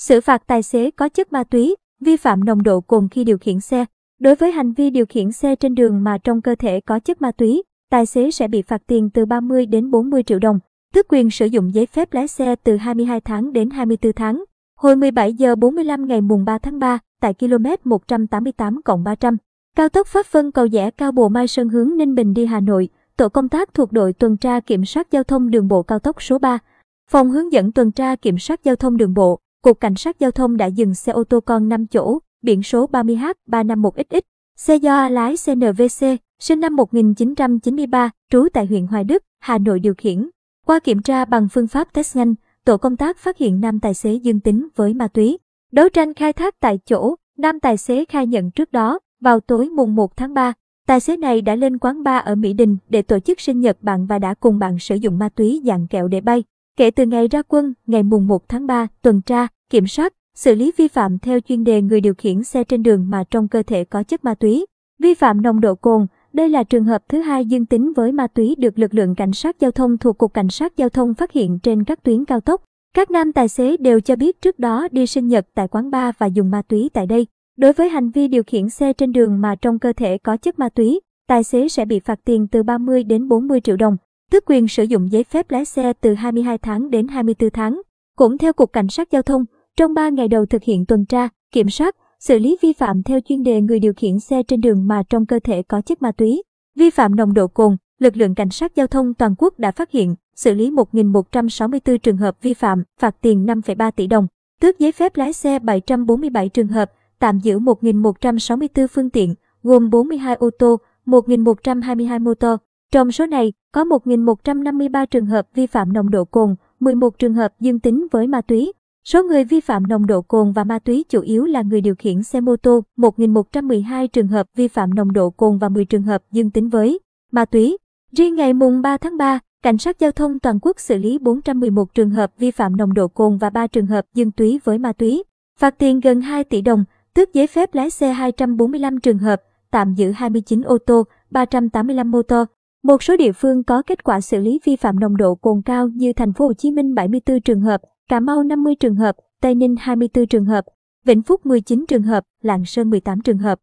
Xử phạt tài xế có chất ma túy, vi phạm nồng độ cồn khi điều khiển xe. Đối với hành vi điều khiển xe trên đường mà trong cơ thể có chất ma túy, tài xế sẽ bị phạt tiền từ 30 đến 40 triệu đồng, tước quyền sử dụng giấy phép lái xe từ 22 tháng đến 24 tháng. Hồi 17 giờ 45 ngày mùng 3 tháng 3, tại km 188 300, cao tốc Pháp Vân cầu rẽ cao Bồ Mai Sơn hướng Ninh Bình đi Hà Nội, tổ công tác thuộc đội tuần tra kiểm soát giao thông đường bộ cao tốc số 3, phòng hướng dẫn tuần tra kiểm soát giao thông đường bộ, Cục Cảnh sát Giao thông đã dừng xe ô tô con 5 chỗ, biển số 30H351XX, xe do lái CNVC, sinh năm 1993, trú tại huyện Hoài Đức, Hà Nội điều khiển. Qua kiểm tra bằng phương pháp test nhanh, tổ công tác phát hiện nam tài xế dương tính với ma túy. Đấu tranh khai thác tại chỗ, nam tài xế khai nhận trước đó, vào tối mùng 1 tháng 3, tài xế này đã lên quán bar ở Mỹ Đình để tổ chức sinh nhật bạn và đã cùng bạn sử dụng ma túy dạng kẹo để bay. Kể từ ngày ra quân, ngày mùng 1 tháng 3, tuần tra, kiểm soát, xử lý vi phạm theo chuyên đề người điều khiển xe trên đường mà trong cơ thể có chất ma túy. Vi phạm nồng độ cồn, đây là trường hợp thứ hai dương tính với ma túy được lực lượng cảnh sát giao thông thuộc Cục Cảnh sát Giao thông phát hiện trên các tuyến cao tốc. Các nam tài xế đều cho biết trước đó đi sinh nhật tại quán bar và dùng ma túy tại đây. Đối với hành vi điều khiển xe trên đường mà trong cơ thể có chất ma túy, tài xế sẽ bị phạt tiền từ 30 đến 40 triệu đồng, tước quyền sử dụng giấy phép lái xe từ 22 tháng đến 24 tháng. Cũng theo Cục Cảnh sát Giao thông, trong 3 ngày đầu thực hiện tuần tra, kiểm soát, xử lý vi phạm theo chuyên đề người điều khiển xe trên đường mà trong cơ thể có chất ma túy, vi phạm nồng độ cồn, lực lượng cảnh sát giao thông toàn quốc đã phát hiện, xử lý 1.164 trường hợp vi phạm, phạt tiền 5,3 tỷ đồng, tước giấy phép lái xe 747 trường hợp, tạm giữ 1.164 phương tiện, gồm 42 ô tô, 1.122 mô tô. Trong số này, có 1.153 trường hợp vi phạm nồng độ cồn, 11 trường hợp dương tính với ma túy, Số người vi phạm nồng độ cồn và ma túy chủ yếu là người điều khiển xe mô tô, 1.112 trường hợp vi phạm nồng độ cồn và 10 trường hợp dương tính với ma túy. Riêng ngày mùng 3 tháng 3, Cảnh sát giao thông toàn quốc xử lý 411 trường hợp vi phạm nồng độ cồn và 3 trường hợp dương túy với ma túy. Phạt tiền gần 2 tỷ đồng, tước giấy phép lái xe 245 trường hợp, tạm giữ 29 ô tô, 385 mô tô. Một số địa phương có kết quả xử lý vi phạm nồng độ cồn cao như thành phố Hồ Chí Minh 74 trường hợp, Cà Mau 50 trường hợp, Tây Ninh 24 trường hợp, Vĩnh Phúc 19 trường hợp, Lạng Sơn 18 trường hợp.